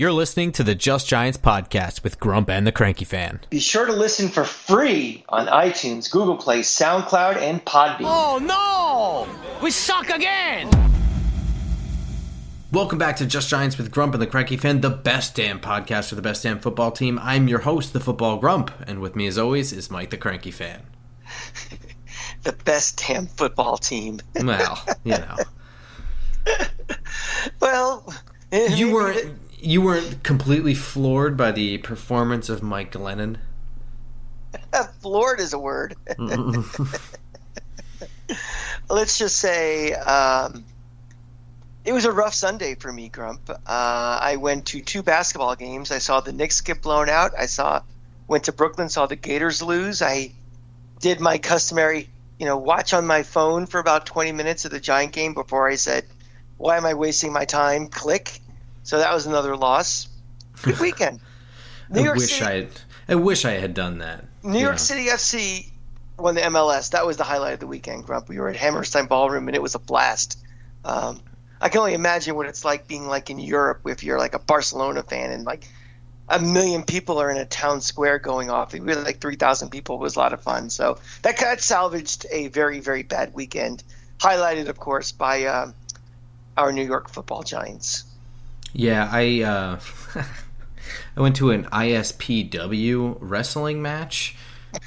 You're listening to the Just Giants podcast with Grump and the Cranky Fan. Be sure to listen for free on iTunes, Google Play, SoundCloud, and Podbean. Oh no! We suck again! Welcome back to Just Giants with Grump and the Cranky Fan, the best damn podcast for the best damn football team. I'm your host, the Football Grump, and with me as always is Mike the Cranky Fan. the best damn football team. well, you know. well, you eh, weren't eh, you weren't completely floored by the performance of Mike Glennon. floored is a word. Let's just say um, it was a rough Sunday for me, Grump. Uh, I went to two basketball games. I saw the Knicks get blown out. I saw went to Brooklyn, saw the Gators lose. I did my customary, you know, watch on my phone for about 20 minutes of the Giant game before I said, "Why am I wasting my time?" Click so that was another loss. Good weekend. New I York wish City, I had, I wish I had done that. New York City FC won the MLS. That was the highlight of the weekend, Grump. We were at Hammerstein Ballroom and it was a blast. Um, I can only imagine what it's like being like in Europe if you're like a Barcelona fan and like a million people are in a town square going off. We had like 3,000 people. It was a lot of fun. So that, that salvaged a very, very bad weekend, highlighted, of course, by uh, our New York football giants. Yeah, I uh, I went to an ISPW wrestling match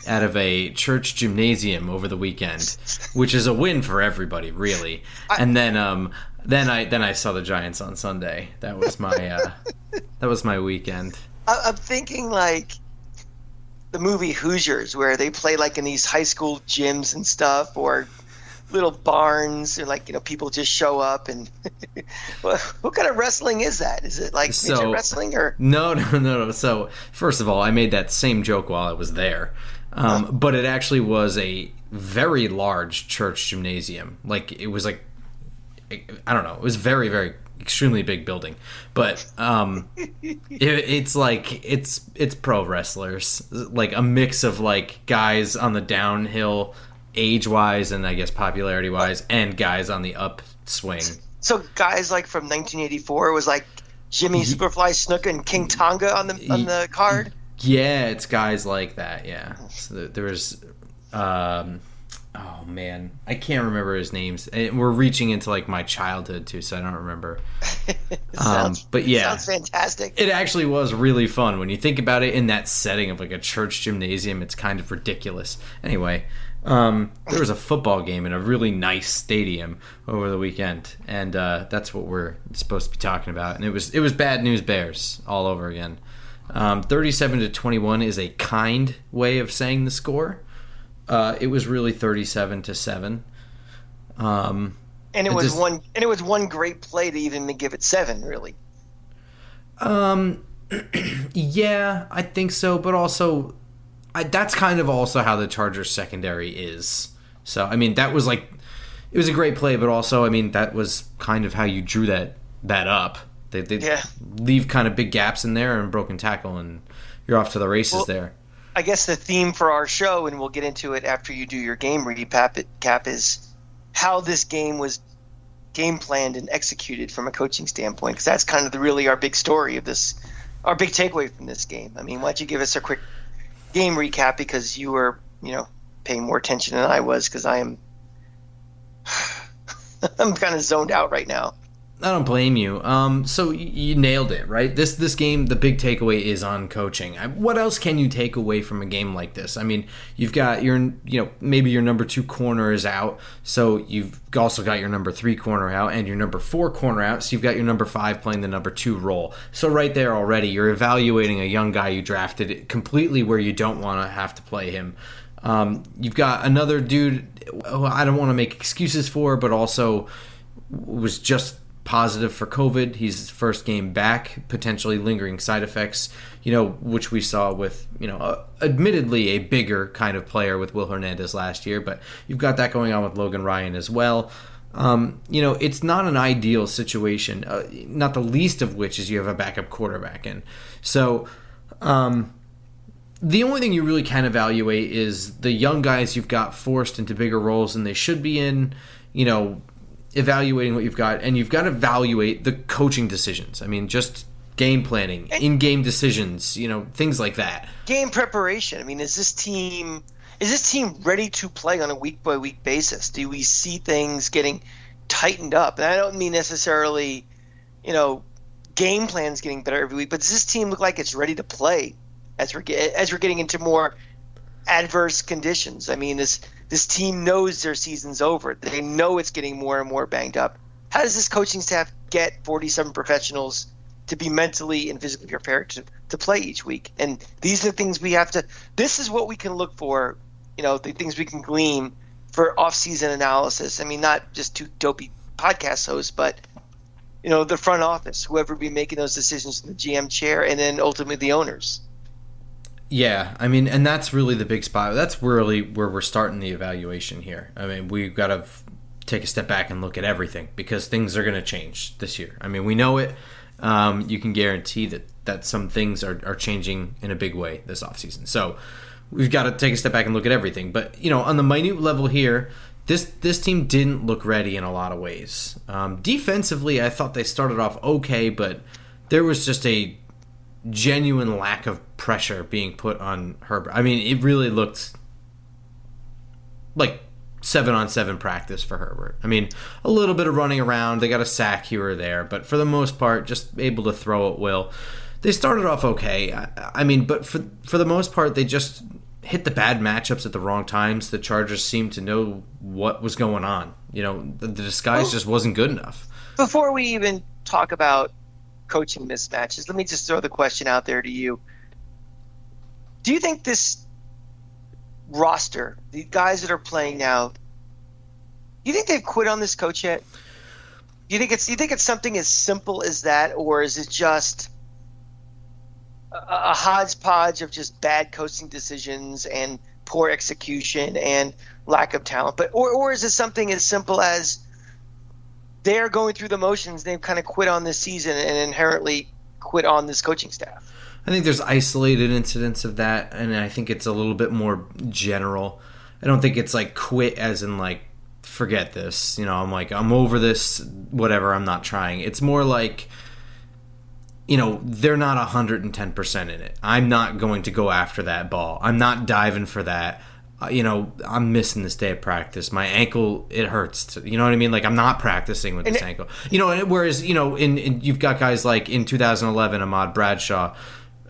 out of a church gymnasium over the weekend, which is a win for everybody, really. And then um, then I then I saw the Giants on Sunday. That was my uh, that was my weekend. I'm thinking like the movie Hoosiers, where they play like in these high school gyms and stuff, or little barns and like you know people just show up and what kind of wrestling is that? Is it like so, wrestling or? no no no no. So first of all i made that same joke while i was there. Um, huh? but it actually was a very large church gymnasium. Like it was like i don't know. It was very very extremely big building. But um it, it's like it's it's pro wrestlers. Like a mix of like guys on the downhill age wise and I guess popularity wise, and guys on the upswing. So guys like from 1984 was like Jimmy Superfly Snuka and King Tonga on the on the card. Yeah, it's guys like that. Yeah, so there was. Um, oh man, I can't remember his names. And we're reaching into like my childhood too, so I don't remember. sounds, um, but yeah, sounds fantastic. It actually was really fun when you think about it in that setting of like a church gymnasium. It's kind of ridiculous. Anyway, um, there was a football game in a really nice stadium over the weekend, and uh, that's what we're supposed to be talking about. And it was it was bad news Bears all over again. Um, Thirty-seven to twenty-one is a kind way of saying the score. Uh, it was really thirty-seven to seven. Um, and it was just, one and it was one great play to even give it seven, really. Um, yeah, I think so, but also I, that's kind of also how the Chargers secondary is. So I mean, that was like it was a great play, but also I mean that was kind of how you drew that that up. They, they yeah. leave kind of big gaps in there and broken tackle, and you're off to the races well, there. I guess the theme for our show, and we'll get into it after you do your game recap, cap is how this game was game planned and executed from a coaching standpoint, because that's kind of the, really our big story of this, our big takeaway from this game. I mean, why don't you give us a quick game recap because you were, you know, paying more attention than I was because I am I'm kind of zoned out right now. I don't blame you. Um, so you nailed it, right? This this game, the big takeaway is on coaching. What else can you take away from a game like this? I mean, you've got your, you know, maybe your number two corner is out, so you've also got your number three corner out and your number four corner out, so you've got your number five playing the number two role. So right there already, you're evaluating a young guy you drafted completely where you don't want to have to play him. Um, you've got another dude. I don't want to make excuses for, but also was just positive for COVID. He's first game back, potentially lingering side effects, you know, which we saw with, you know, uh, admittedly a bigger kind of player with Will Hernandez last year, but you've got that going on with Logan Ryan as well. Um, you know, it's not an ideal situation, uh, not the least of which is you have a backup quarterback in. So, um, the only thing you really can evaluate is the young guys you've got forced into bigger roles than they should be in. You know, evaluating what you've got, and you've got to evaluate the coaching decisions. I mean, just game planning, in-game decisions, you know, things like that. Game preparation. I mean, is this team is this team ready to play on a week by week basis? Do we see things getting tightened up? And I don't mean necessarily, you know, game plans getting better every week, but does this team look like it's ready to play as we're as we're getting into more adverse conditions? I mean, this this team knows their season's over. They know it's getting more and more banged up. How does this coaching staff get 47 professionals to be mentally and physically prepared to, to play each week? And these are the things we have to. This is what we can look for. You know, the things we can glean for off-season analysis. I mean, not just two dopey podcast hosts, but you know, the front office, whoever be making those decisions in the GM chair, and then ultimately the owners. Yeah, I mean, and that's really the big spot. That's really where we're starting the evaluation here. I mean, we've got to f- take a step back and look at everything because things are going to change this year. I mean, we know it. Um, you can guarantee that that some things are, are changing in a big way this offseason. So we've got to take a step back and look at everything. But you know, on the minute level here, this this team didn't look ready in a lot of ways. Um, defensively, I thought they started off okay, but there was just a genuine lack of pressure being put on Herbert. I mean, it really looked like seven on seven practice for Herbert. I mean, a little bit of running around. They got a sack here or there, but for the most part, just able to throw at will. They started off okay. I, I mean, but for for the most part, they just hit the bad matchups at the wrong times. The Chargers seemed to know what was going on. You know, the, the disguise just wasn't good enough. Before we even talk about coaching mismatches, let me just throw the question out there to you. Do you think this roster, the guys that are playing now, do you think they've quit on this coach yet? Do you think it's you think it's something as simple as that, or is it just a, a hodgepodge of just bad coaching decisions and poor execution and lack of talent? But or or is it something as simple as they're going through the motions, they've kind of quit on this season and inherently quit on this coaching staff? I think there's isolated incidents of that, and I think it's a little bit more general. I don't think it's like quit as in like forget this. You know, I'm like I'm over this. Whatever. I'm not trying. It's more like you know they're not 110 percent in it. I'm not going to go after that ball. I'm not diving for that. Uh, you know, I'm missing this day of practice. My ankle, it hurts. To, you know what I mean? Like I'm not practicing with this And ankle. You know, whereas you know, in, in you've got guys like in 2011, Ahmad Bradshaw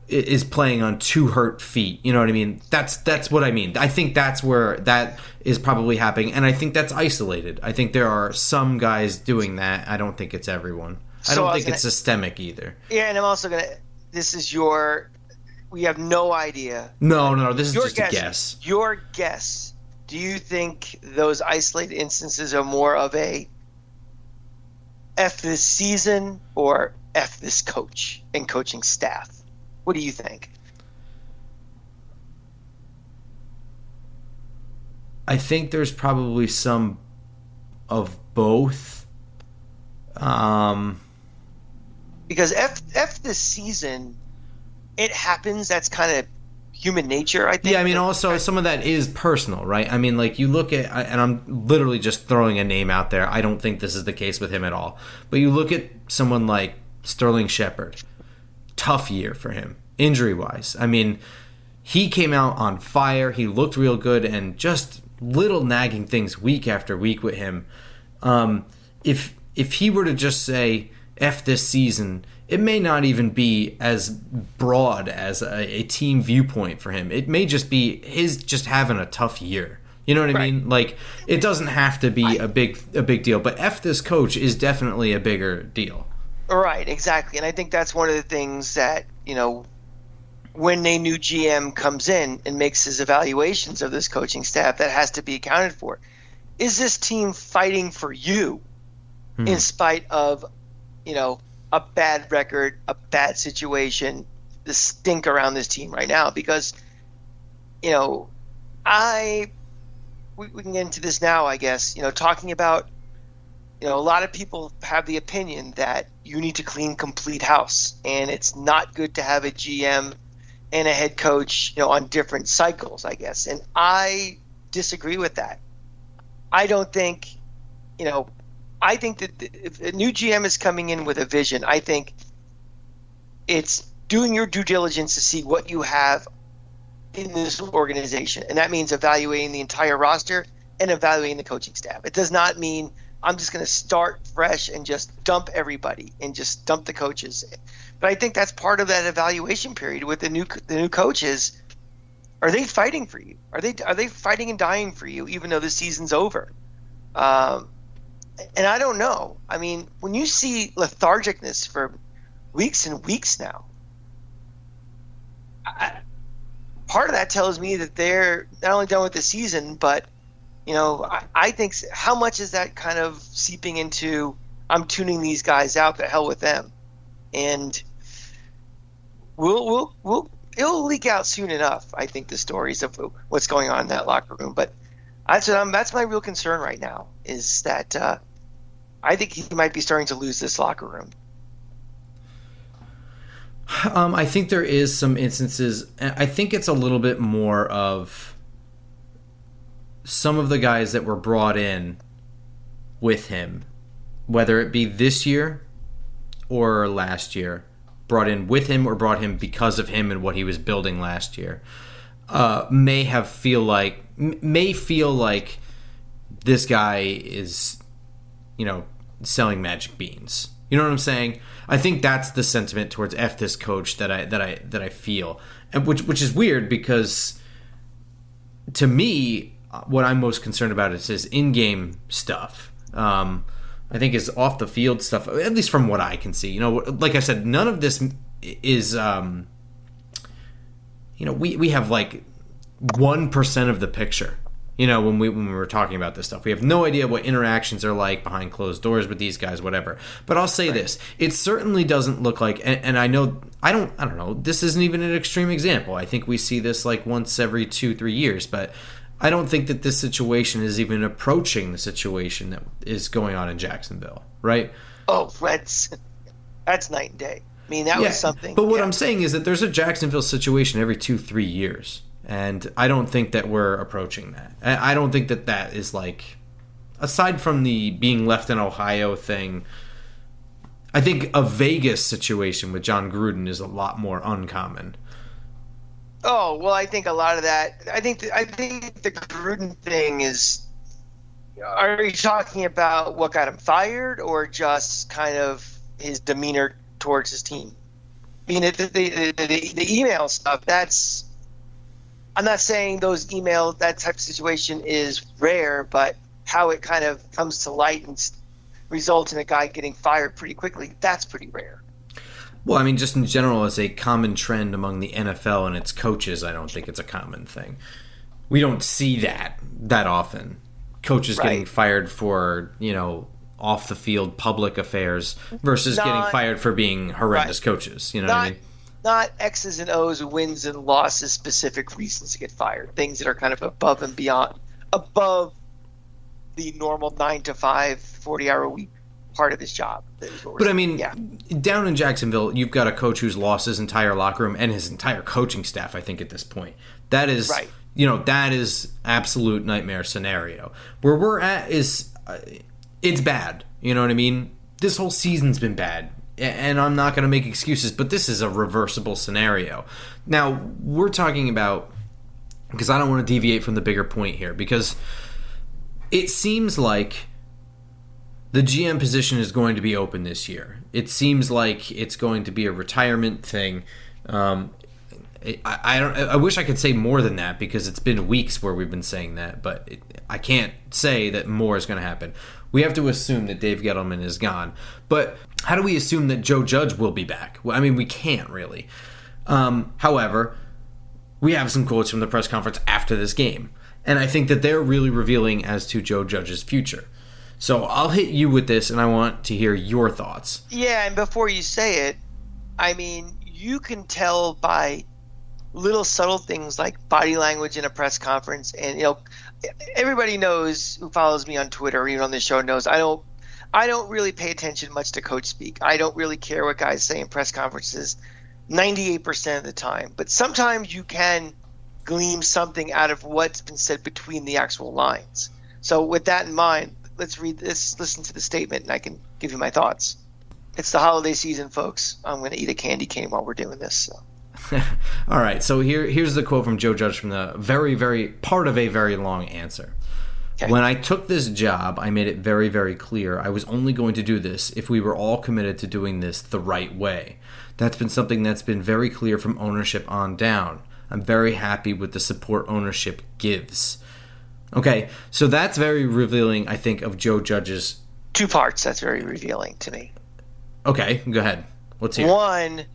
is playing on two hurt feet. You know what I mean? That's that's what I mean. I think that's where that is probably happening, and I think that's isolated. I think there are some guys doing that. I don't think it's everyone. I don't I think gonna- it's systemic either. Yeah, and I'm also gonna. This is your. We have no idea. No, no, this is Your just guess. a guess. Your guess. Do you think those isolated instances are more of a f this season or f this coach and coaching staff? What do you think? I think there's probably some of both. Um, Because f f this season, it happens. That's kind of human nature. I think. Yeah, I mean, also some of that is personal, right? I mean, like you look at, and I'm literally just throwing a name out there. I don't think this is the case with him at all. But you look at someone like Sterling Shepard, tough year for him, injury wise. I mean, he came out on fire. He looked real good, and just little nagging things week after week with him. Um, if if he were to just say "f this season," it may not even be as broad as a, a team viewpoint for him. It may just be his just having a tough year. You know what I Right. mean? Like it doesn't have to be a big a big deal, but "f this coach" is definitely a bigger deal. Right, exactly. And I think that's one of the things that, you know, when a new GM comes in and makes his evaluations of this coaching staff, that has to be accounted for. Is this team fighting for you hmm. in spite of, you know, a bad record, a bad situation, the stink around this team right now? Because, you know, I, we, we can get into this now, I guess, you know, talking about you know, a lot of people have the opinion that you need to clean complete house, and it's not good to have a GM and a head coach, you know, on different cycles, I guess. And I disagree with that. I don't think, you know, I think that if a new GM is coming in with a vision, I think it's doing your due diligence to see what you have in this organization, and that means evaluating the entire roster and evaluating the coaching staff. It does not mean I'm just going to start fresh and just dump everybody and just dump the coaches. But I think that's part of that evaluation period with the new the new coaches. Are they fighting for you? Are they are they fighting and dying for you even though the season's over? Um, and I don't know. I mean, when you see lethargicness for weeks and weeks now, I, part of that tells me that they're not only done with the season, but you know, I, I think how much is that kind of seeping into I'm tuning these guys out The hell with them, and we'll we'll we'll it'll leak out soon enough. I think the stories of what's going on in that locker room, but that's what I'm, that's my real concern right now is that uh, I think he might be starting to lose this locker room. Um, I think there is some instances. I think it's a little bit more of some of the guys that were brought in with him, whether it be this year or last year, brought in with him or brought him because of him and what he was building last year, uh, may have feel like may feel like this guy is, you know, selling magic beans. You know what I'm saying? I think that's the sentiment towards f this coach that I that I that I feel, and which which is weird because to me, what I'm most concerned about is his in-game stuff. Um, I think is off the field stuff, at least from what I can see. You know, like I said, none of this is. Um, you know, we we have like one percent of the picture. You know when we when we were talking about this stuff we have no idea what interactions are like behind closed doors with these guys whatever. But i'll say right. this it certainly doesn't look like and, and, i know i don't i don't know this isn't even an extreme example. I think we see this like once every two three years but i don't think that this situation is even approaching the situation that is going on in jacksonville right? Oh that's that's night and day. I mean that yeah, was something but what yeah. i'm saying is that there's a jacksonville situation every two three years and I don't think that we're approaching that. I don't think that that is like, aside from the being left in Ohio thing. I think a Vegas situation with Jon Gruden is a lot more uncommon. Oh well, I think a lot of that. I think the, I think the Gruden thing is. Are you talking about what got him fired, or just kind of his demeanor towards his team? I mean, the, the, the, the email stuff. That's I'm not saying those emails, that type of situation is rare, but how it kind of comes to light and results in a guy getting fired pretty quickly, that's pretty rare. Well, I mean, just in general, as a common trend among the NFL and its coaches, I don't think it's a common thing. We don't see that that often. Coaches right. getting fired for, you know, off the field public affairs versus not, getting fired for being horrendous right. coaches. You know not, what I mean? Not X's and O's, wins and losses, specific reasons to get fired. Things that are kind of above and beyond, above the normal nine to five, 40 hour a week part of his job. But I mean, yeah. down in Jacksonville, you've got a coach who's lost his entire locker room and his entire coaching staff. I think at this point, that is right. You know, that is absolute nightmare scenario. Where we're at is, uh, it's bad. You know what I mean? This whole season's been bad and I'm not going to make excuses, but this is a reversible scenario. Now, we're talking about because I don't want to deviate from the bigger point here because it seems like the GM position is going to be open this year. It seems like it's going to be a retirement thing. Um, I, I, don't. I wish I could say more than that because it's been weeks where we've been saying that, but it, I can't say that more is going to happen. We have to assume that Dave Gettleman is gone, but how do we assume that Joe Judge will be back? Well, I mean, we can't really. Um, however, we have some quotes from the press conference after this game, and I think that they're really revealing as to Joe Judge's future. So I'll hit you with this, and I want to hear your thoughts. Yeah, and before you say it, I mean, you can tell by little subtle things like body language in a press conference, and you know, everybody knows who follows me on Twitter or even on the show knows I don't I don't really pay attention much to coach speak. I don't really care what guys say in press conferences 98% of the time. But sometimes you can glean something out of what's been said between the actual lines. So with that in mind, let's read this, listen to the statement, and I can give you my thoughts. It's the holiday season, folks. I'm going to eat a candy cane while we're doing this. So. All right, so here here's the quote from Joe Judge from the very very part of a very long answer. Okay. When I took this job, I made it very very clear I was only going to do this if we were all committed to doing this the right way. That's been something that's been very clear from ownership on down. I'm very happy with the support ownership gives. Okay, so that's very revealing, I think, of Joe Judge's. Two parts. That's very revealing to me. Okay, go ahead. What's here? One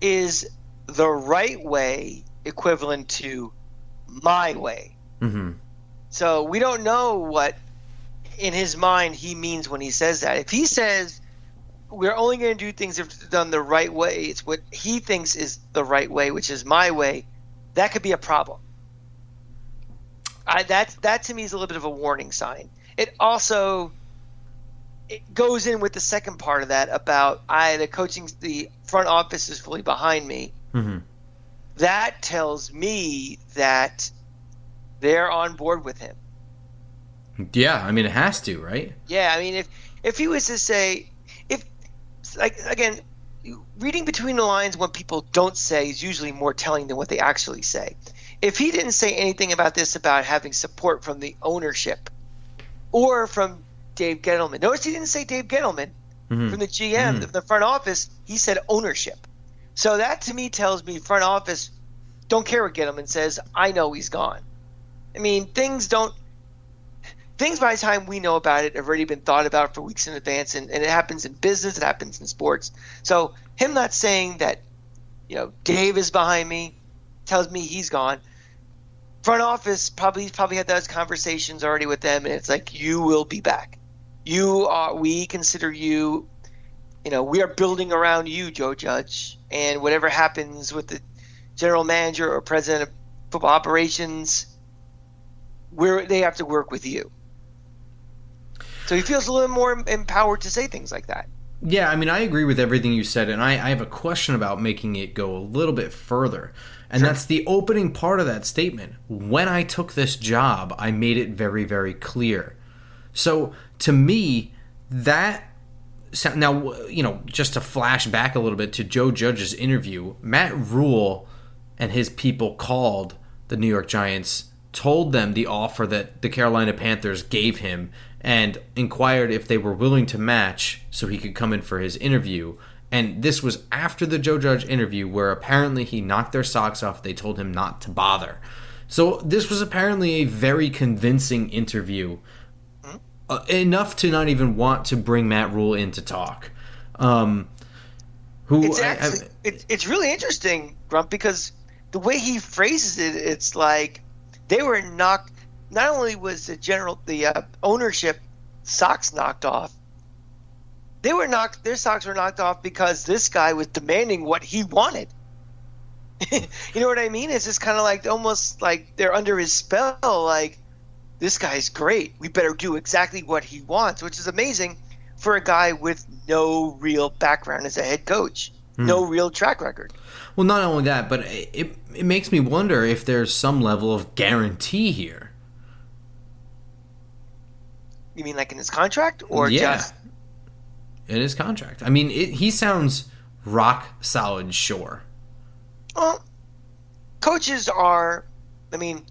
is the right way equivalent to my way. Mm-hmm. So we don't know what in his mind he means when he says that. If he says we're only going to do things if done the right way, it's what he thinks is the right way, which is my way. That could be a problem. I, that that to me is a little bit of a warning sign. It also it goes in with the second part of that about I the coaching the front office is fully behind me. Mm-hmm. That tells me that they're on board with him. Yeah, I mean it has to, right? Yeah, I mean if if he was to say if like again reading between the lines what people don't say is usually more telling than what they actually say. If he didn't say anything about this about having support from the ownership or from Dave Gettleman. Notice he didn't say Dave Gettleman mm-hmm. from the GM, mm-hmm. the front office. He said ownership. So that to me tells me front office don't care what Gettleman says. I know he's gone. I mean, things don't. Things by the time we know about it have already been thought about for weeks in advance, and, and it happens in business, it happens in sports. So him not saying that, you know, Dave is behind me, tells me he's gone front office probably probably had those conversations already with them and it's like you will be back you are we consider you you know we are building around you joe judge. And whatever happens with the general manager or president of football operations where they have to work with you. So he feels a little more empowered to say things like that. Yeah i mean i agree with everything you said and i, I have a question about making it go a little bit further. And sure. that's the opening part of that statement. When i took this job i made it very very clear. So to me, that now you know just to flash back a little bit to Joe Judge's interview, Matt Rhule and his people called the New York Giants, told them the offer that the Carolina Panthers gave him, and inquired if they were willing to match so he could come in for his interview. And this was after the Joe Judge interview, where apparently he knocked their socks off. They told him not to bother. So this was apparently a very convincing interview uh, enough to not even want to bring Matt Rhule in to talk. Um, who it's, actually, I, I, it, it's really interesting, Grump, because the way he phrases it, it's like they were knocked. Not only was the general the uh, ownership socks knocked off, they were knocked. Their socks were knocked off because this guy was demanding what he wanted. you know what I mean? It's just kind of like almost like they're under his spell. Like this guy's great. We better do exactly what he wants, which is amazing for a guy with no real background as a head coach, hmm. no real track record. Well, not only that, but it it makes me wonder if there's some level of guarantee here. You mean like in his contract, or yeah, just in his contract? I mean, it, he sounds rock solid sure. Well, coaches are. I mean,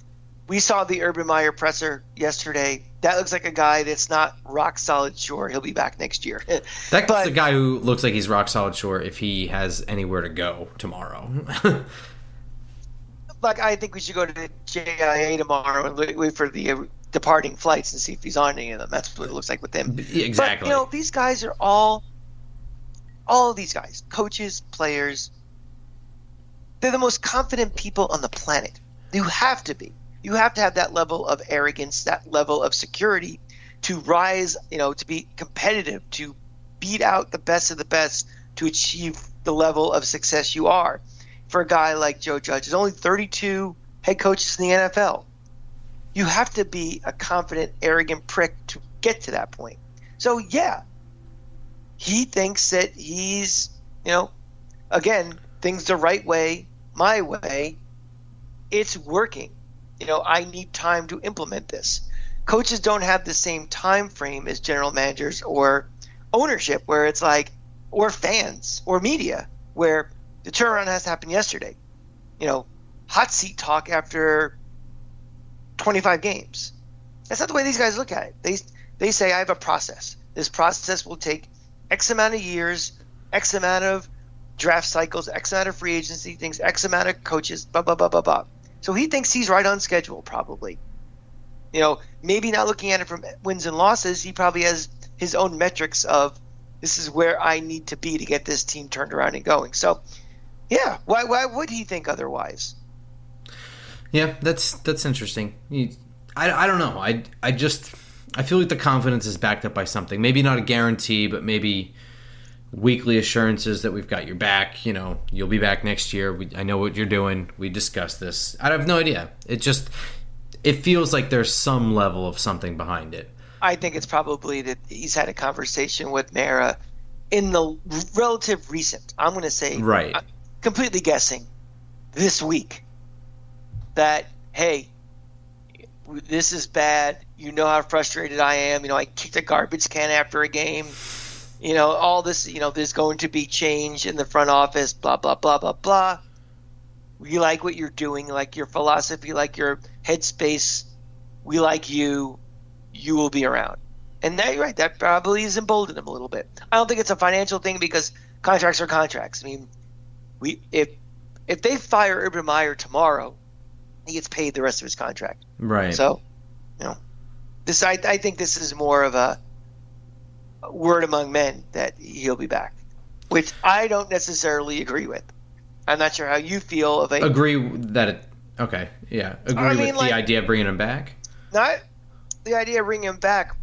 we saw the Urban Meyer presser yesterday. That looks like a guy that's not rock solid sure he'll be back next year. that's but, the guy who looks like he's rock solid sure if he has anywhere to go tomorrow. like I think we should go to the JIA tomorrow and wait for the uh, departing flights and see if he's on any of them. That's what it looks like with them. Exactly. But, you know, these guys are all, all of these guys, coaches, players. They're the most confident people on the planet. You have to be you have to have that level of arrogance, that level of security to rise, you know, to be competitive, to beat out the best of the best to achieve the level of success you are. For a guy like Joe Judge, there's only 32 head coaches in the NFL. You have to be a confident, arrogant prick to get to that point. So, yeah, he thinks that he's, you know, again, things the right way, my way. It's working you know, I need time to implement this. Coaches don't have the same time frame as general managers or ownership where it's like, or fans or media where the turnaround has to happen yesterday. You know, hot seat talk after 25 games. That's not the way these guys look at it. They they say I have a process. This process will take X amount of years, X amount of draft cycles, X amount of free agency things, X amount of coaches, blah blah blah blah blah. So he thinks he's right on schedule, probably. You know, maybe not looking at it from wins and losses. He probably has his own metrics of this is where I need to be to get this team turned around and going. So, yeah, why why would he think otherwise? Yeah, that's that's interesting. I, I don't know. I I just I feel like the confidence is backed up by something. Maybe not a guarantee, but maybe weekly assurances that we've got your back. You know, you'll be back next year. We, I know what you're doing. We discussed this. I have no idea. It just it feels like there's some level of something behind it. I think it's probably that he's had a conversation with Mara in the relative recent. I'm going to say right. I'm completely guessing this week that hey, this is bad. You know how frustrated I am. You know, I kicked a garbage can after a game. You know, all this, you know, there's going to be change in the front office, blah, blah, blah, blah, blah. We like what you're doing, like your philosophy, like your headspace. We like you. You will be around. And that, you're right. That probably has emboldened him a little bit. I don't think it's a financial thing because contracts are contracts. I mean, we if if they fire Urban Meyer tomorrow, he gets paid the rest of his contract. Right. So, you know, this I, I think this is more of a word among men that he'll be back, which I don't necessarily agree with. I'm not sure how you feel of a agree that it. Okay, yeah, agree I mean, with like, the idea of bringing him back. Not the idea of bringing him back.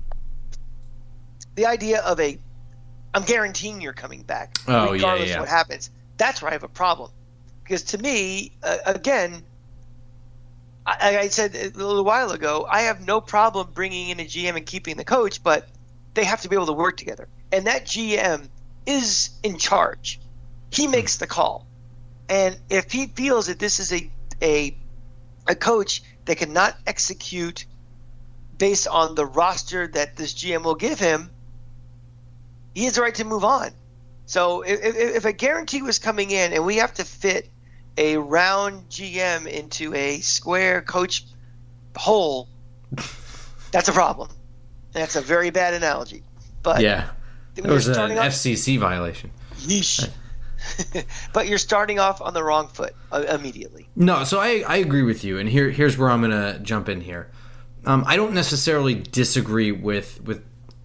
The idea of a, I'm guaranteeing you're coming back, oh, regardless yeah, yeah. of what happens. That's where I have a problem, because to me, uh, again, I, I said a little while ago, I have no problem bringing in a GM and keeping the coach, but they have to be able to work together. And that GM is in charge. He hmm. makes the call. And if he feels that this is a a a coach that cannot execute based on the roster that this GM will give him, he has the right to move on. So if, if, a guarantee was coming in and we have to fit a round GM into a square coach hole, that's a problem. That's a very bad analogy. But yeah, it was an off, FCC violation. Yeesh. but you're starting off on the wrong foot uh, immediately. No, so I, I agree with you, and here here's where I'm gonna jump in here. Um, I don't necessarily disagree with with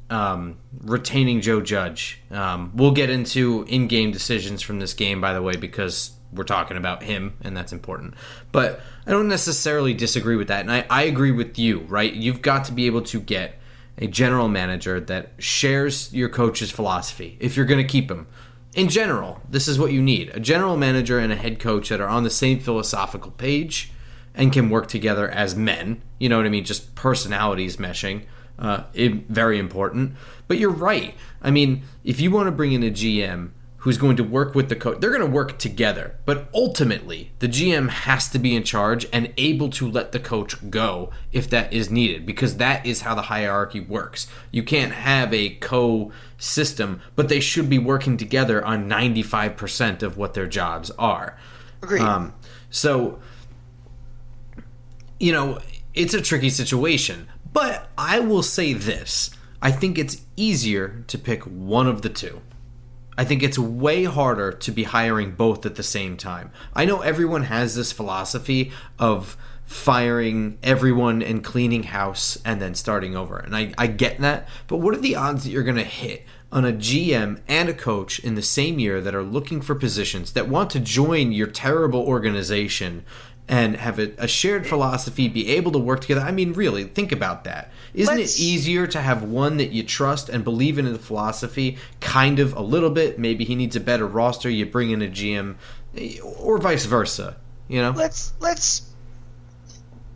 um, retaining Joe Judge. Um, we'll get into in-game decisions from this game, by the way, because we're talking about him, and that's important. But I don't necessarily disagree with that, and I, I agree with you. Right, you've got to be able to get a general manager that shares your coach's philosophy if you're going to keep him. In general, this is what you need a general manager and a head coach that are on the same philosophical page and can work together as men. You know what I mean? Just personalities meshing. Uh, very important. But you're right. I mean, if you want to bring in a GM who's going to work with the coach. They're going to work together, but ultimately, the GM has to be in charge and able to let the coach go if that is needed because that is how the hierarchy works. You can't have a co system, but they should be working together on 95% of what their jobs are. Agreed. Um, so, you know, it's a tricky situation, but I will say this I think it's easier to pick one of the two. I think it's way harder to be hiring both at the same time. I know everyone has this philosophy of firing everyone and cleaning house and then starting over. And I, I get that. But what are the odds that you're going to hit on a GM and a coach in the same year that are looking for positions that want to join your terrible organization and have a, a, shared philosophy, be able to work together. I mean, really, think about that. Isn't Let's, it easier to have one that you trust and believe in the philosophy, kind of a little bit? Maybe he needs a better roster. You bring in a GM, or vice versa. You know. Let's let's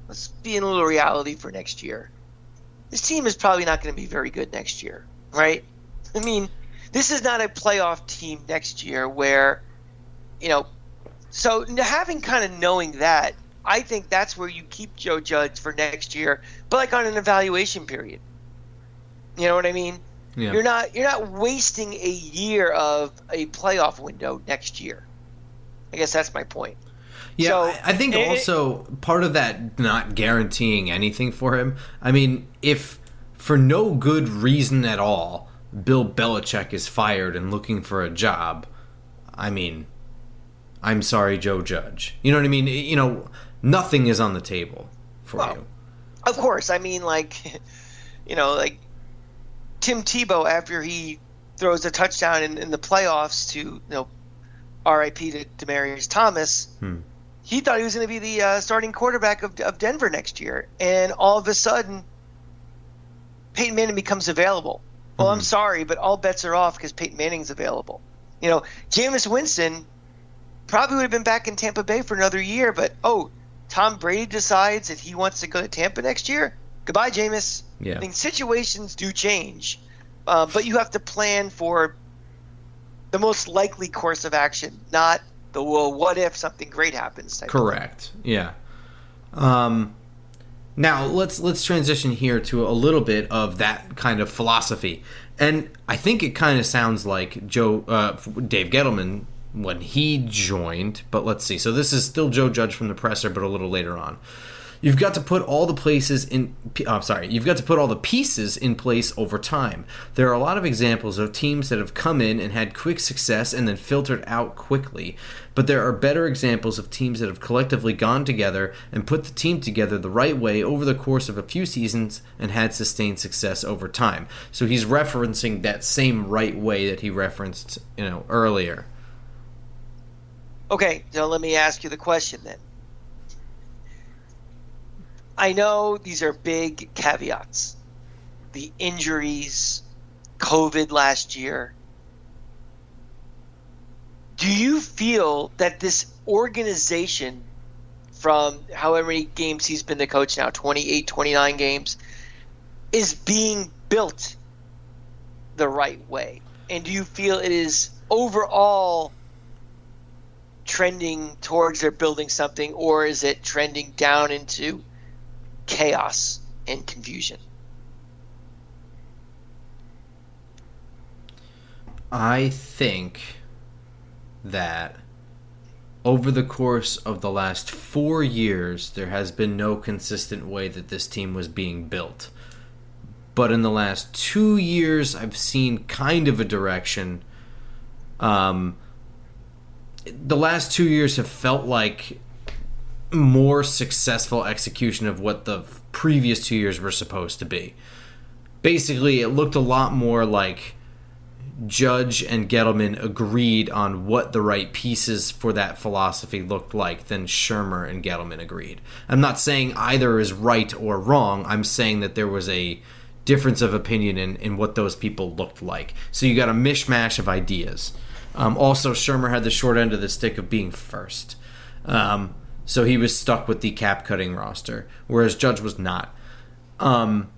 let's be in a little reality for next year. This team is probably not going to be very good next year, right? I mean, this is not a playoff team next year where, you know, so having kind of knowing that, I think that's where you keep Joe Judge for next year, but like on an evaluation period. You know what I mean? Yeah. You're not you're not wasting a year of a playoff window next year. I guess that's my point. Yeah, so, I think it, also part of that not guaranteeing anything for him. I mean, if for no good reason at all, Bill Belichick is fired and looking for a job, I mean, I'm sorry, Joe Judge. You know what I mean? You know, nothing is on the table for well, you. Of course, I mean, like, you know, like Tim Tebow after he throws a touchdown in, in the playoffs to you know, R.I.P. to Demaryius Thomas. Hmm he thought he was going to be the uh, starting quarterback of, of Denver next year, and all of a sudden, Peyton Manning becomes available. Well, mm-hmm. I'm sorry, but all bets are off because Peyton Manning's available. You know, Jameis Winston probably would have been back in Tampa Bay for another year, but oh, Tom Brady decides that he wants to go to Tampa next year. Goodbye, Jameis. Yeah. I mean, situations do change, uh, but you have to plan for the most likely course of action, not the well, what if something great happens? Correct. Yeah. Um, now let's let's transition here to a little bit of that kind of philosophy, and I think it kind of sounds like Joe uh, Dave Gettleman when he joined. But let's see. So this is still Joe Judge from the presser, but a little later on. You've got to put all the places in. Oh, I'm oh, sorry. You've got to put all the pieces in place over time. There are a lot of examples of teams that have come in and had quick success and then filtered out quickly. But there are better examples of teams that have collectively gone together and put the team together the right way over the course of a few seasons and had sustained success over time. So he's referencing that same right way that he referenced, you know, earlier. Okay, so let me ask you the question then. I know these are big caveats. The injuries, COVID last year. Do you feel that this organization, from however many games he's been the coach now 28, 29 games, is being built the right way? And do you feel it is overall trending towards they're building something, or is it trending down into chaos and confusion. I think that over the course of the last four years, there has been no consistent way that this team was being built. But in the last two years, I've seen kind of a direction. Um, the last two years have felt like more successful execution of what the previous two years were supposed to be. Basically, it looked a lot more like Judge and Gettleman agreed on what the right pieces for that philosophy looked like than Shurmur and Gettleman agreed. I'm not saying either is right or wrong. I'm saying that there was a difference of opinion in, in what those people looked like. So you got a mishmash of ideas. Um, also, Shurmur had the short end of the stick of being first. Um, so he was stuck with the cap cutting roster, whereas Judge was not. Um,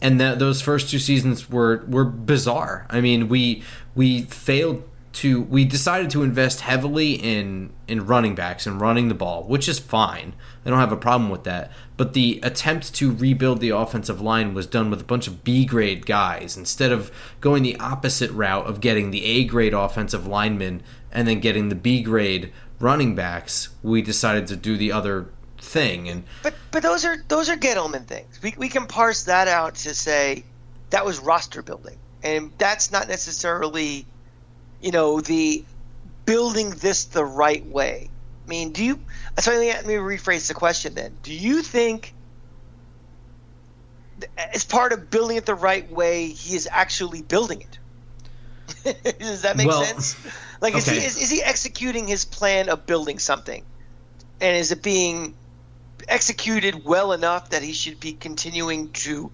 and that those first two seasons were were bizarre. I mean, we we failed to we decided to invest heavily in in running backs and running the ball, which is fine. I don't have a problem with that. But the attempt to rebuild the offensive line was done with a bunch of B grade guys instead of going the opposite route of getting the A grade offensive linemen and then getting the B grade running backs, we decided to do the other thing. And but but those are those are Gettleman things. We we can parse that out to say that was roster building, and that's not necessarily, you know, the building this the right way. I mean, do you? So let me rephrase the question then. Do you think? As part of building it the right way, he is actually building it. Does that make well, sense? Like, is, he, is, is he executing his plan of building something? And is it being executed well enough that he should be continuing to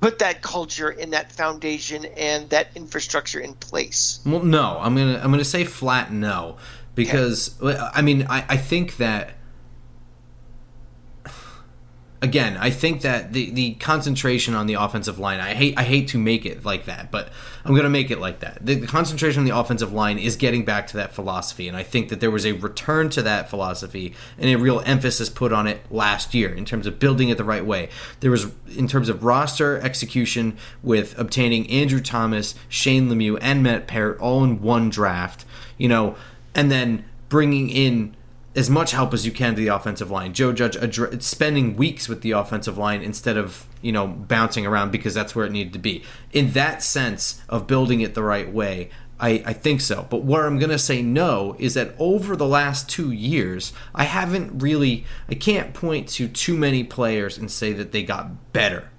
put that culture in that foundation and that infrastructure in place? Well, no. I'm gonna I'm gonna say flat no because okay. I mean I, I think that again, I think that the the concentration on the offensive line, I hate I hate to make it like that, but I'm to make it like that. The, the, concentration on the offensive line is getting back to that philosophy, and I think that there was a return to that philosophy and a real emphasis put on it last year in terms of building it the right way. There was in terms of roster execution with obtaining Andrew Thomas, Shane Lemieux, and Matt Peart all in one draft, you know, and then bringing in as much help as you can to the offensive line. Joe Judge adre- spending weeks with the offensive line instead of you know bouncing around because that's where it needed to be. In that sense of building it the right way, I, I think so. But where I'm going to say no is that over the last two years, I haven't really, I can't point to too many players and say that they got better.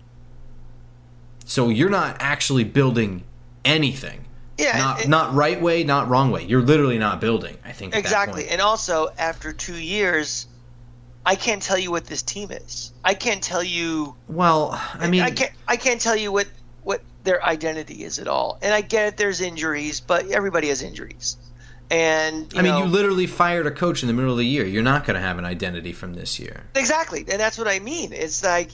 So you're not actually building anything. Yeah, not it- not right way, not wrong way. You're literally not building. I think Exactly. And also, after two years, I can't tell you what this team is. I can't tell you. Well, I mean, I can't. I can't tell you what what their identity is at all. And I get it. There's injuries, but everybody has injuries. And you I mean, know, you literally fired a coach in the middle of the year. You're not going to have an identity from this year. Exactly, and that's what I mean. It's like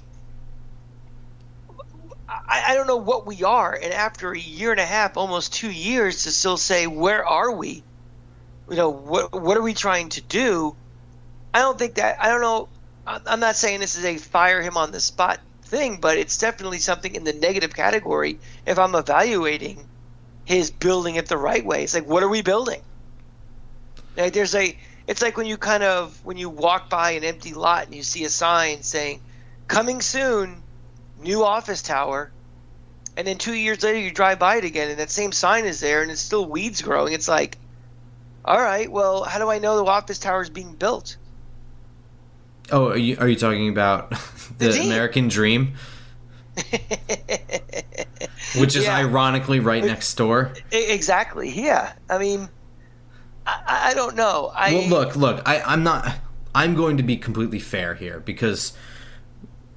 I, I don't know what we are, and after a year and a half, almost two years, to still say where are we? You know, what what are we trying to do? I don't think that I don't know. I'm not saying this is a fire him on the spot thing, but it's definitely something in the negative category. If I'm evaluating his building it the right way, it's like what are we building? Like there's a it's like when you kind of when you walk by an empty lot and you see a sign saying coming soon new office tower and then 2 years later you drive by it again and that same sign is there and it's still weeds growing it's like all right well how do I know the office tower is being built Oh, are you, are you talking about the, The. American Dream, which is Yeah. ironically right next door? Exactly yeah I mean I, I- I don't know I Well, look, look. I, I'm not. I'm going to be completely fair here because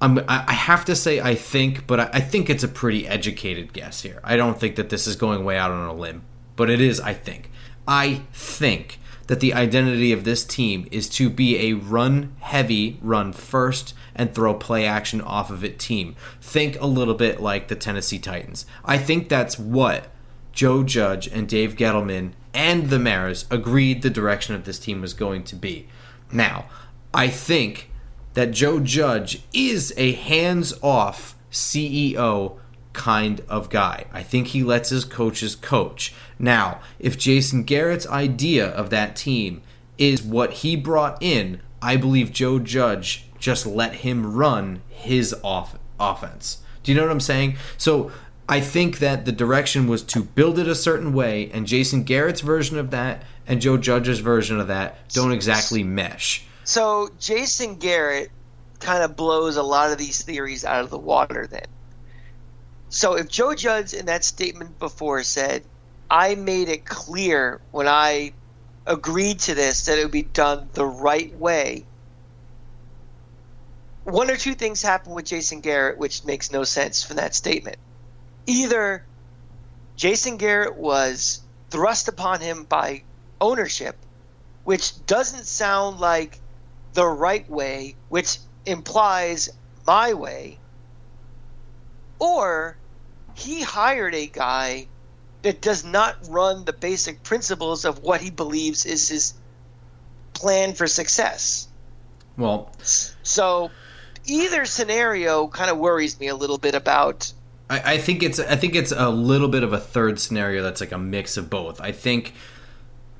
I'm. I have to say I think, but I, I think it's a pretty educated guess here. I don't think that this is going way out on a limb, but it is. I think. I think that the identity of this team is to be a run heavy, run first, and throw play action off of it team. Think a little bit like the Tennessee Titans. I think that's what Joe Judge and Dave Gettleman and the Maras agreed the direction of this team was going to be. Now, I think that Joe Judge is a hands off CEO kind of guy. I think he lets his coaches coach. Now, if Jason Garrett's idea of that team is what he brought in, I believe Joe Judge just let him run his off- offense. Do you know what I'm saying? So I think that the direction was to build it a certain way, and Jason Garrett's version of that and Joe Judge's version of that don't exactly mesh. So Jason Garrett kind of blows a lot of these theories out of the water then. So if Joe Judge in that statement before said, I made it clear when I agreed to this that it would be done the right way, one or two things happen with Jason Garrett which makes no sense from that statement. Either Jason Garrett was thrust upon him by ownership, which doesn't sound like the right way, which implies my way, or he hired a guy that does not run the basic principles of what he believes is his plan for success. Well, So either scenario kind of worries me a little bit about I, I think it's I think it's a little bit of a third scenario that's like a mix of both. I think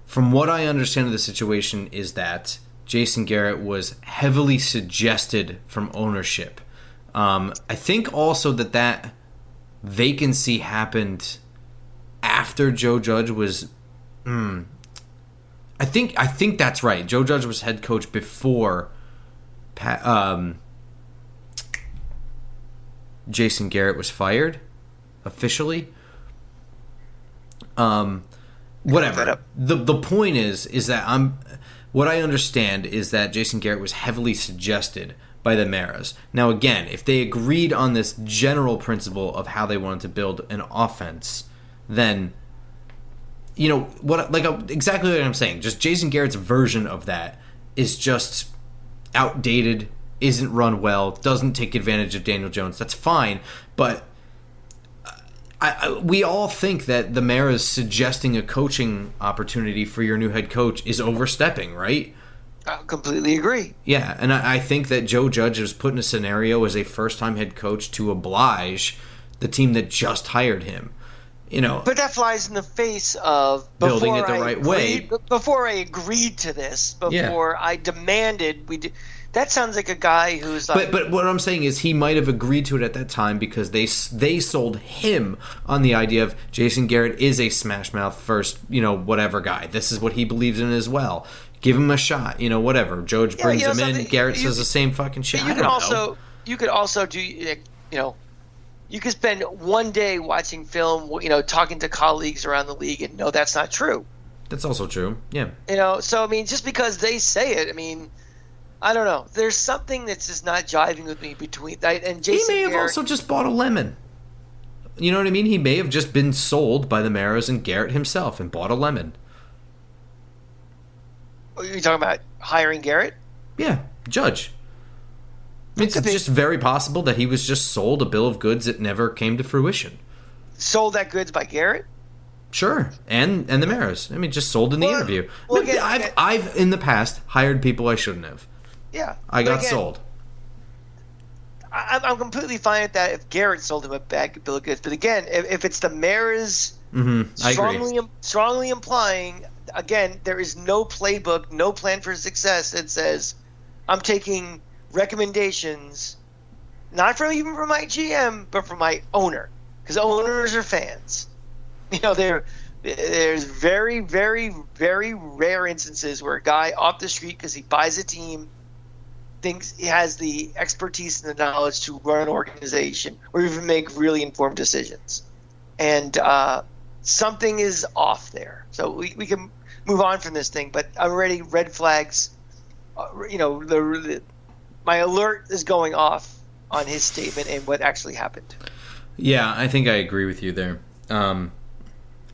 from what I understand of the situation is that Jason Garrett was heavily suggested from ownership. Um, I think also that that vacancy happened after Joe Judge was. Hmm, I think I think that's right. Joe Judge was head coach before. Pat, um, Jason Garrett was fired officially. Um, whatever. The the point is is that I'm what I understand is that Jason Garrett was heavily suggested by the Maras. Now again, if they agreed on this general principle of how they wanted to build an offense, then you know what like uh, exactly what I'm saying. Just Jason Garrett's version of that is just outdated isn't run well, doesn't take advantage of Daniel Jones. That's fine, but I, I, we all think that the mayor is suggesting a coaching opportunity for your new head coach is overstepping, right? I completely agree. Yeah, and I, I think that Joe Judge was put in a scenario as a first-time head coach to oblige the team that just hired him. You know, But that flies in the face of Building it the I right way. Before I agreed to this, Yeah. before I demanded we. That sounds like a guy who's like. But um, but what I'm saying is he might have agreed to it at that time because they they sold him on the idea of Jason Garrett is a smash mouth first you know whatever guy. This is what he believes in as well. Give him a shot, you know whatever. George Yeah, brings you know him in. Garrett You- says the same fucking shit. You could know. also you could also do you know you could spend one day watching film you know talking to colleagues around the league and know that's not true That's also true. Yeah. you know so i mean just because they say it i mean i don't know there's something that's just not jiving with me between I, and He jason may have Garrett, also just bought a lemon. You know what I mean? He may have just been sold by the Maras and Garrett himself and bought a lemon. are you talking about hiring garrett Yeah, Judge. It's could be. just very possible that he was just sold a bill of goods that never came to fruition. sold that goods by garrett Sure, and and the Maras. I mean, just sold in the Well, interview. well, Look, again- I've I've in the past hired people I shouldn't have. Yeah. I got again, sold. I, I'm completely fine with that if garrett sold him a bag of bill of goods. But again if, if it's the mayor's hmm I agree. strongly strongly implying again there is no playbook no plan for success that says i'm taking recommendations not from even from my gm but from my owner. Because owners are fans. You know there there's very very very rare instances where a guy off the street because he buys a team thinks he has the expertise and the knowledge to run an organization or even make really informed decisions and uh, something is off there. So we, we can move on from this thing, but already red flags. Uh, you know, the, the my alert is going off on his statement and what actually happened. Yeah, I think I agree with you there. Um,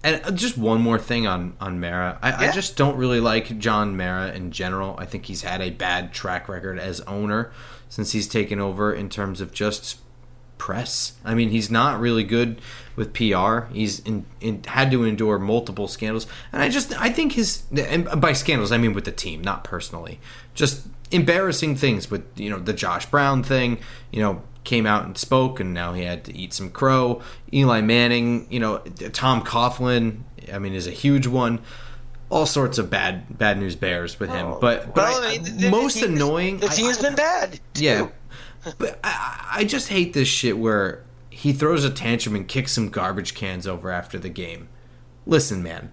and uh, just one more thing on on Mara. I, I just don't really like John Mara in general. I think he's had a bad track record as owner since he's taken over in terms of just press. I mean, he's not really good with PR. He's in, in, had to endure multiple scandals, and I just I think his and by scandals I mean with the team, not personally. Just embarrassing things with you know the Josh Brown thing. You know came out and spoke, and now he had to eat some crow. Eli Manning, you know Tom Coughlin. I mean, is a huge one. All sorts of bad bad news bears with him, oh, but but Well, I- I mean, the- most team- annoying. The I- team's been bad. too. yeah, but I, I just hate this shit where he throws a tantrum and kicks some garbage cans over after the game. Listen, man,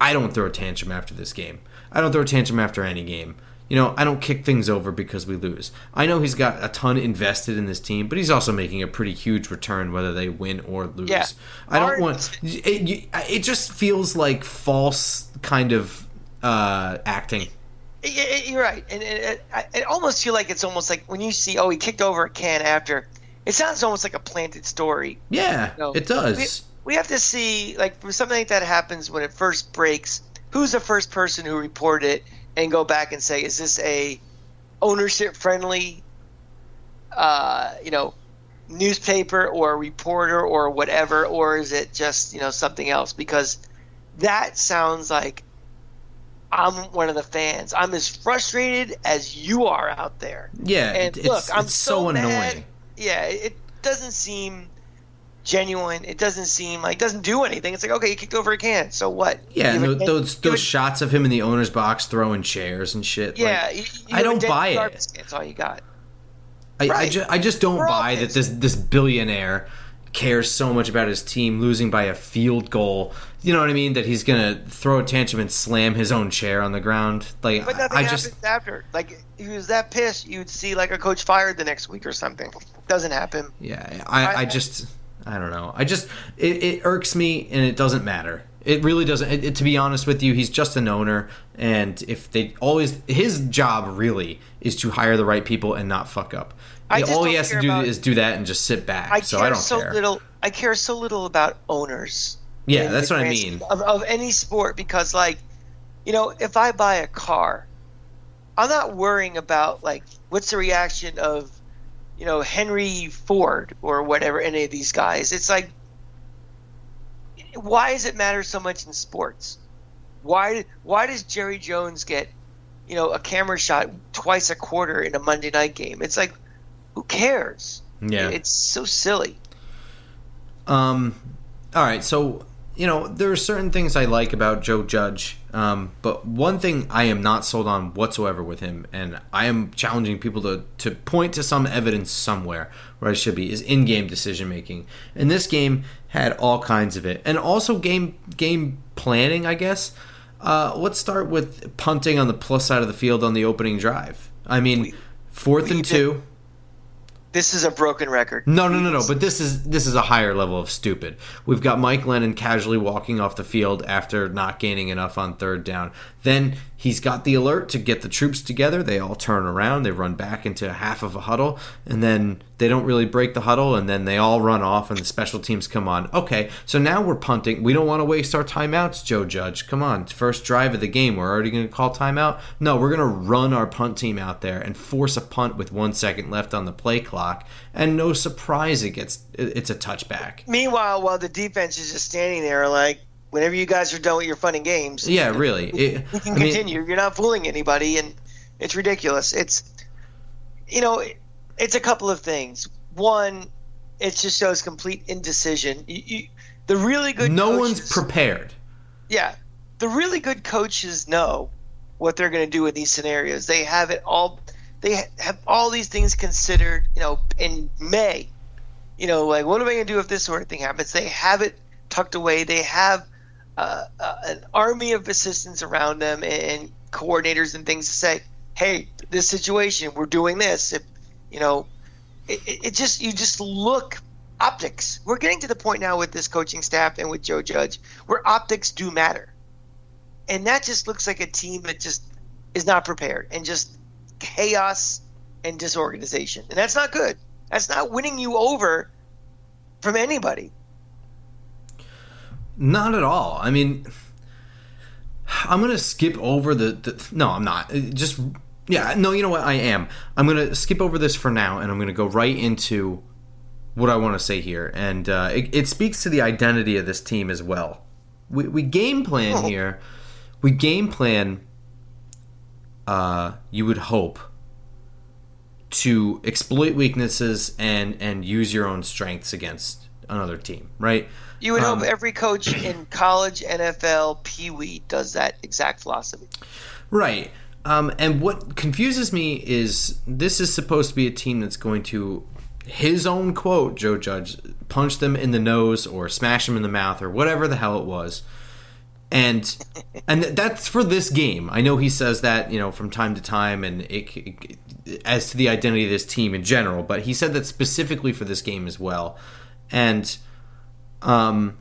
I don't throw a tantrum after this game. I don't throw a tantrum after any game. You know, I don't kick things over because we lose. I know he's got a ton invested in this team, but he's also making a pretty huge return whether they win or lose. Yeah. I don't want it. It just feels like false kind of uh, acting. You're right, and it, it, almost feel like it's almost like when you see, oh, he kicked over a can after. It sounds almost like a planted story. Yeah, No. it does. We, we have to see, like, something like that happens when it first breaks, who's the first person who reported it and go back and say, is this a ownership friendly, uh, you know, newspaper or reporter or whatever, or is it just, you know, something else? Because that sounds like I'm one of the fans. I'm as frustrated as you are out there. Yeah, And it- look, I'm it's so, so mad. annoying. Yeah, it doesn't seem genuine. It doesn't seem like it doesn't do anything. It's like okay, you kicked over a can, so what? Yeah, and those those shots of him in the owner's box throwing chairs and shit. Yeah, like, you, you I don't buy it. That's all you got. I, I, ju- I just don't We're buy that this this billionaire cares so much about his team losing by a field goal. You know what I mean? That he's gonna throw a tantrum and slam his own chair on the ground. Like But nothing I happens just after. Like if he was that pissed, you'd see like a coach fired the next week or something. Doesn't happen. yeah, I, I, I- just I don't know. I just it, it irks me and it doesn't matter. It really doesn't. It, it- to be honest with you, he's just an owner, and if they always his job really is to hire the right people and not fuck up. I all he has to do about- is do that and just sit back. I so care I don't so care. little. I care so little about owners. Yeah, that's what I mean. Of, of any sport, because like, you know, if I buy a car, I'm not worrying about like what's the reaction of you know Henry Ford or whatever any of these guys. It's like why does it matter so much in sports? Why why does Jerry Jones get you know a camera shot twice a quarter in a Monday night game? It's like who cares? Yeah. It's so silly. Um, all right, so you know there are certain things I like about Joe Judge, um, but one thing I am not sold on whatsoever with him, and I am challenging people to to point to some evidence somewhere where I should be is in-game decision making. And this game had all kinds of it, and also game game planning, I guess. Uh, let's start with punting on the plus side of the field on the opening drive. I mean, fourth we and did- two. This is a broken record. No, no, no, no. But this is this is a higher level of stupid. We've got Mike Glennon casually walking off the field after not gaining enough on third down. Then he's got the alert to get the troops together. They all turn around. They run back into half of a huddle, and then they don't really break the huddle, and then they all run off, and the special teams come on. Okay, so now we're punting. We don't want to waste our timeouts, Joe Judge. Come on, first drive of the game. We're already going to call timeout. No, we're going to run our punt team out there and force a punt with one second left on the play clock, and no surprise, it gets it's a touchback. Meanwhile, while the defense is just standing there, like, whenever you guys are done with your fun and games, Yeah, really. It, we can I mean, continue. You're not fooling anybody, and it's ridiculous. It's, you know, it- it's a couple of things. One, it just shows complete indecision. You, you, the really good no coaches, one's prepared. yeah, the really good coaches know what they're going to do in these scenarios. They have it all. They have all these things considered. You know, in May, you know, like what am I going to do if this sort of thing happens? They have it tucked away. They have uh, uh, an army of assistants around them and coordinators and things to say, "Hey, this situation, we're doing this." If you know, it, it it just you just look optics. We're getting to the point now with this coaching staff and with Joe Judge where optics do matter, and that just looks like a team that just is not prepared and just chaos and disorganization, and that's not good. That's not winning you over from anybody. Not at all. I mean, I'm gonna skip over the, the. No, I'm not. Just yeah. No, you know what? I am. I'm gonna skip over this for now, and I'm gonna go right into what I want to say here, and uh, it, it speaks to the identity of this team as well. We, we game plan Oh. here. We game plan. Uh, you would hope to exploit weaknesses and and use your own strengths against another team, right? You would Um, hope every coach in college, NFL, Pee Wee does that exact philosophy. Right. Um, and what confuses me is this is supposed to be a team that's going to, his own quote, Joe Judge, punch them in the nose or smash them in the mouth or whatever the hell it was. And and that's for this game. I know he says that you know from time to time, and it, it- as to the identity of this team in general. But he said that specifically for this game as well. And um,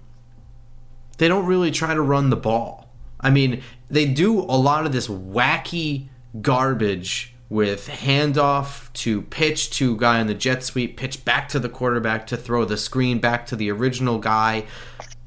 they don't really try to run the ball. I mean, they do a lot of this wacky garbage with handoff to pitch to guy on the jet sweep, pitch back to the quarterback to throw the screen back to the original guy.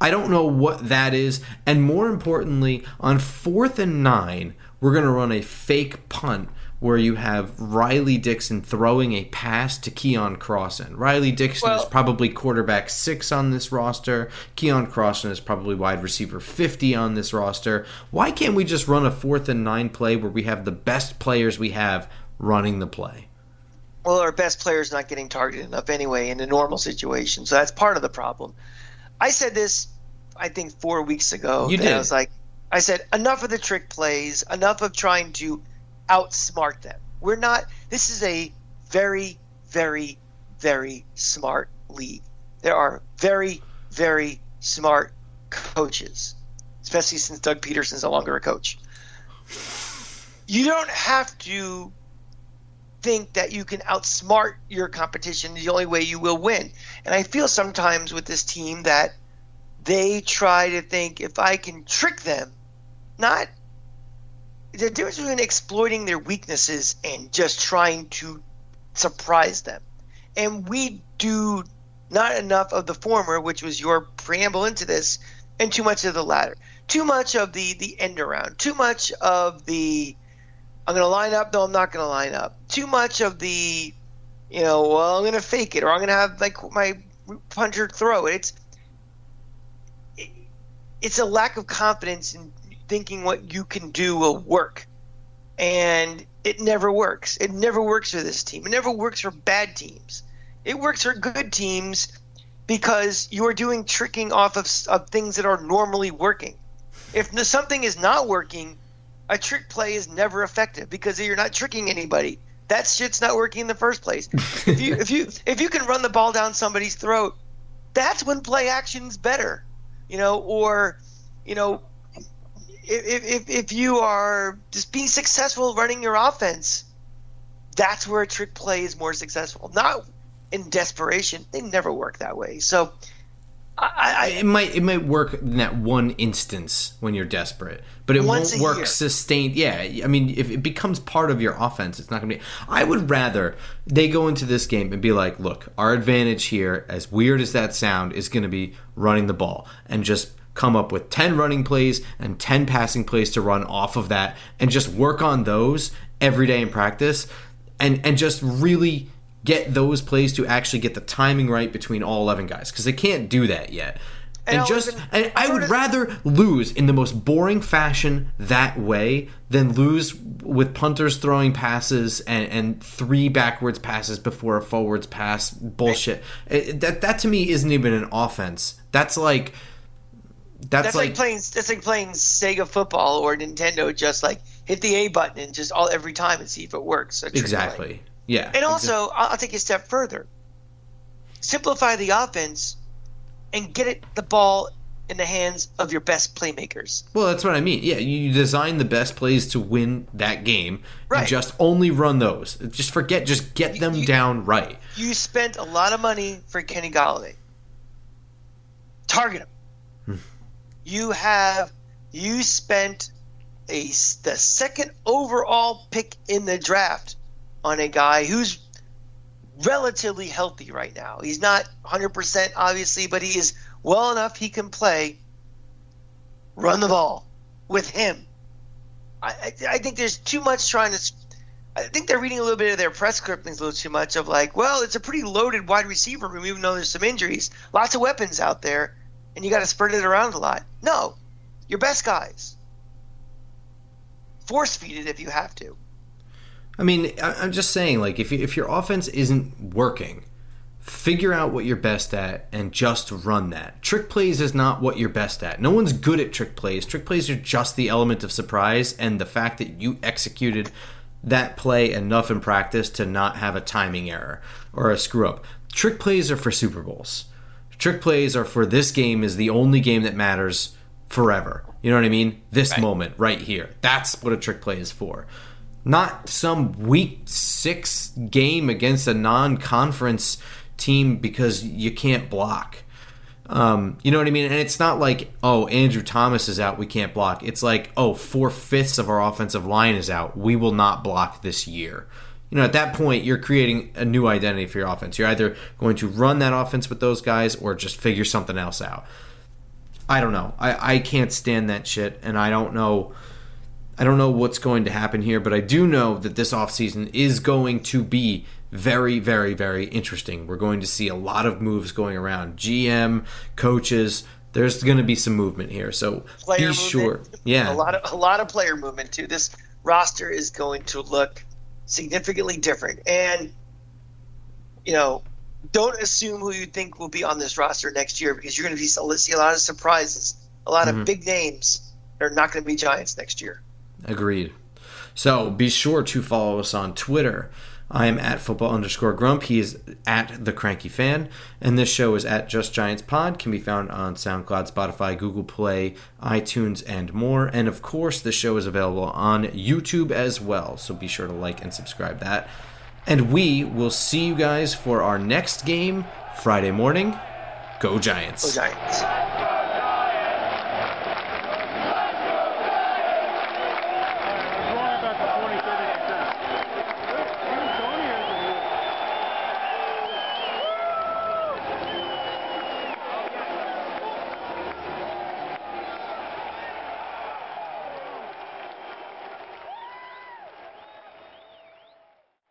I don't know what that is. And more importantly, on fourth and nine, we're going to run a fake punt where you have Riley Dixon throwing a pass to Keion Crossen. Riley Dixon is probably quarterback six on this roster. Keion Crossen is probably wide receiver 50 on this roster. Why can't we just run a fourth and nine play where we have the best players we have running the play? Well, our best player's not getting targeted enough anyway in a normal situation, so that's part of the problem. I said this, I think, four weeks ago. You did. I was like, I said, enough of the trick plays, enough of trying to outsmart them. We're not. This is a very, very, very smart league. There are very, very smart coaches, especially since Doug Pederson's no longer a coach. You don't have to think that you can outsmart your competition the only way you will win. And I feel sometimes with this team that they try to think if I can trick them, not the difference between exploiting their weaknesses and just trying to surprise them. And we do not enough of the former, which was your preamble into this, and too much of the latter. Too much of the the end around. Too much of the I'm going to line up. No, I'm not going to line up. Too much of the, you know, well, I'm going to fake it, or I'm going to have like my punter throw it. It's it's a lack of confidence in thinking what you can do will work, and it never works. It never works for this team. It never works for bad teams. It works for good teams because you are doing tricking off of, of things that are normally working. If something is not working, a trick play is never effective because you're not tricking anybody. That shit's not working in the first place. if you if you if you can run the ball down somebody's throat, that's when play action's better. You know, or you know, if if if you are just being successful running your offense, that's where a trick play is more successful. Not in desperation. They never work that way. So I, I, it might it might work in that one instance when you're desperate, but it won't work year. sustained. Yeah, I mean, if it becomes part of your offense, it's not going to be. I would rather they go into this game and be like, "Look, our advantage here, as weird as that sound, is going to be running the ball and just." Come up with 10 running plays and 10 passing plays to run off of that and just work on those every day in practice and and just really get those plays to actually get the timing right between all 11 guys because they can't do that yet. And, and just and I would rather lose in the most boring fashion that way than lose with punters throwing passes and, and three backwards passes before a forwards pass bullshit. It, that that to me isn't even an offense. That's like that's, that's like, like, playing that's like playing Sega football or Nintendo just like hit the A button and just all every time and see if it works. Exactly. Yeah. And also, I'll take a step further. Simplify the offense and get it the ball in the hands of your best playmakers. Well, that's what I mean. Yeah, you design the best plays to win that game right. and just only run those. Just forget just get them you, down right. You spent a lot of money for Kenny Golladay. Target him. You have you spent a the second overall pick in the draft on a guy who's relatively healthy right now. He's not 100% obviously, but he is well enough he can play. Run the ball with him. I, I, I think there's too much trying to. I think they're reading a little bit of their press clippings a little too much of like, well, it's a pretty loaded wide receiver room, even though there's some injuries, lots of weapons out there, and you got to spread it around a lot. No, your best guys. Force feed it if you have to. I mean, I'm just saying, like, if, if your offense isn't working, figure out what you're best at and just run that. Trick plays is not what you're best at. No one's good at trick plays. Trick plays are just the element of surprise and the fact that you executed that play enough in practice to not have a timing error or a screw up. Trick plays are for Super Bowls. Trick plays are for this game is the only game that matters forever. You know what I mean? This right. moment right here. That's what a trick play is for not some week six game against a non-conference team because you can't block. Um, you know what I mean? And it's not like, oh, Andrew Thomas is out, we can't block. It's like, oh, four fifths of our offensive line is out, we will not block this year. You know, at that point, you're creating a new identity for your offense. You're either going to run that offense with those guys or just figure something else out. I don't know. I, I can't stand that shit, and I don't know I don't know what's going to happen here, but I do know that this offseason is going to be very, very, very interesting. We're going to see a lot of moves going around. GM, coaches, there's going to be some movement here. So player be movement. sure. Yeah. A lot of a lot of player movement too. This roster is going to look significantly different. And you know, don't assume who you think will be on this roster next year because you're going to be see a lot of surprises, a lot mm-hmm. of big names that are not going to be Giants next year. Agreed. So be sure to follow us on Twitter. I am at football underscore grump. He is at the cranky fan. And this show is at Just Giants Pod. Can be found on SoundCloud, Spotify, Google Play, iTunes, and more. And of course, the show is available on YouTube as well. So be sure to like and subscribe that. And we will see you guys for our next game Friday morning. Go Giants. Go Giants.